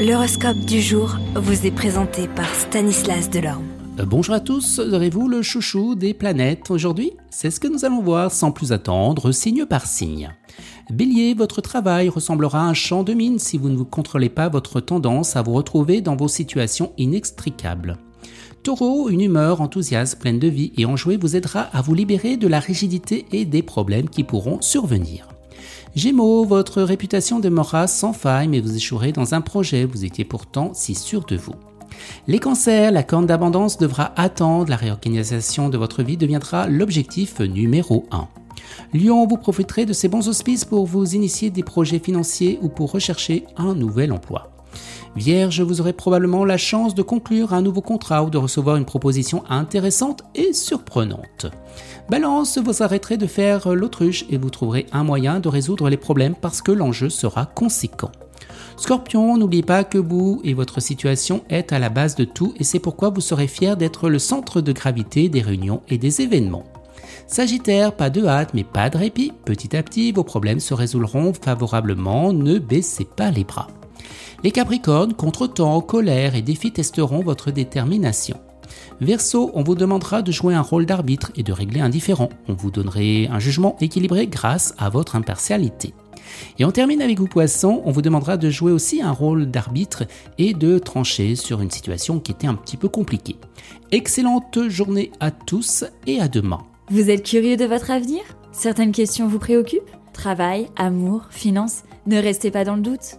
L'horoscope du jour vous est présenté par Stanislas Delorme. Euh, bonjour à tous, serez-vous le chouchou des planètes aujourd'hui? C'est ce que nous allons voir sans plus attendre, signe par signe. Bélier, votre travail ressemblera à un champ de mine si vous ne vous contrôlez pas votre tendance à vous retrouver dans vos situations inextricables. Taureau, une humeur enthousiaste, pleine de vie et enjouée vous aidera à vous libérer de la rigidité et des problèmes qui pourront survenir. Gémeaux, votre réputation demeurera sans faille, mais vous échouerez dans un projet, vous étiez pourtant si sûr de vous. Les cancers, la corne d'abondance devra attendre, la réorganisation de votre vie deviendra l'objectif numéro 1. Lion, vous profiterez de ces bons auspices pour vous initier des projets financiers ou pour rechercher un nouvel emploi. Vierge, vous aurez probablement la chance de conclure un nouveau contrat ou de recevoir une proposition intéressante et surprenante. Balance, vous arrêterez de faire l'autruche et vous trouverez un moyen de résoudre les problèmes parce que l'enjeu sera conséquent. Scorpion, n'oubliez pas que vous et votre situation êtes à la base de tout et c'est pourquoi vous serez fier d'être le centre de gravité des réunions et des événements. Sagittaire, pas de hâte mais pas de répit. Petit à petit, vos problèmes se résoudront favorablement, ne baissez pas les bras. Les Capricornes, contretemps, colère et défis testeront votre détermination. Verseau, on vous demandera de jouer un rôle d'arbitre et de régler un différend. On vous donnerait un jugement équilibré grâce à votre impartialité. Et on termine avec vous poissons, on vous demandera de jouer aussi un rôle d'arbitre et de trancher sur une situation qui était un petit peu compliquée. Excellente journée à tous et à demain. Vous êtes curieux de votre avenir? Certaines questions vous préoccupent? Travail, amour, finances? Ne restez pas dans le doute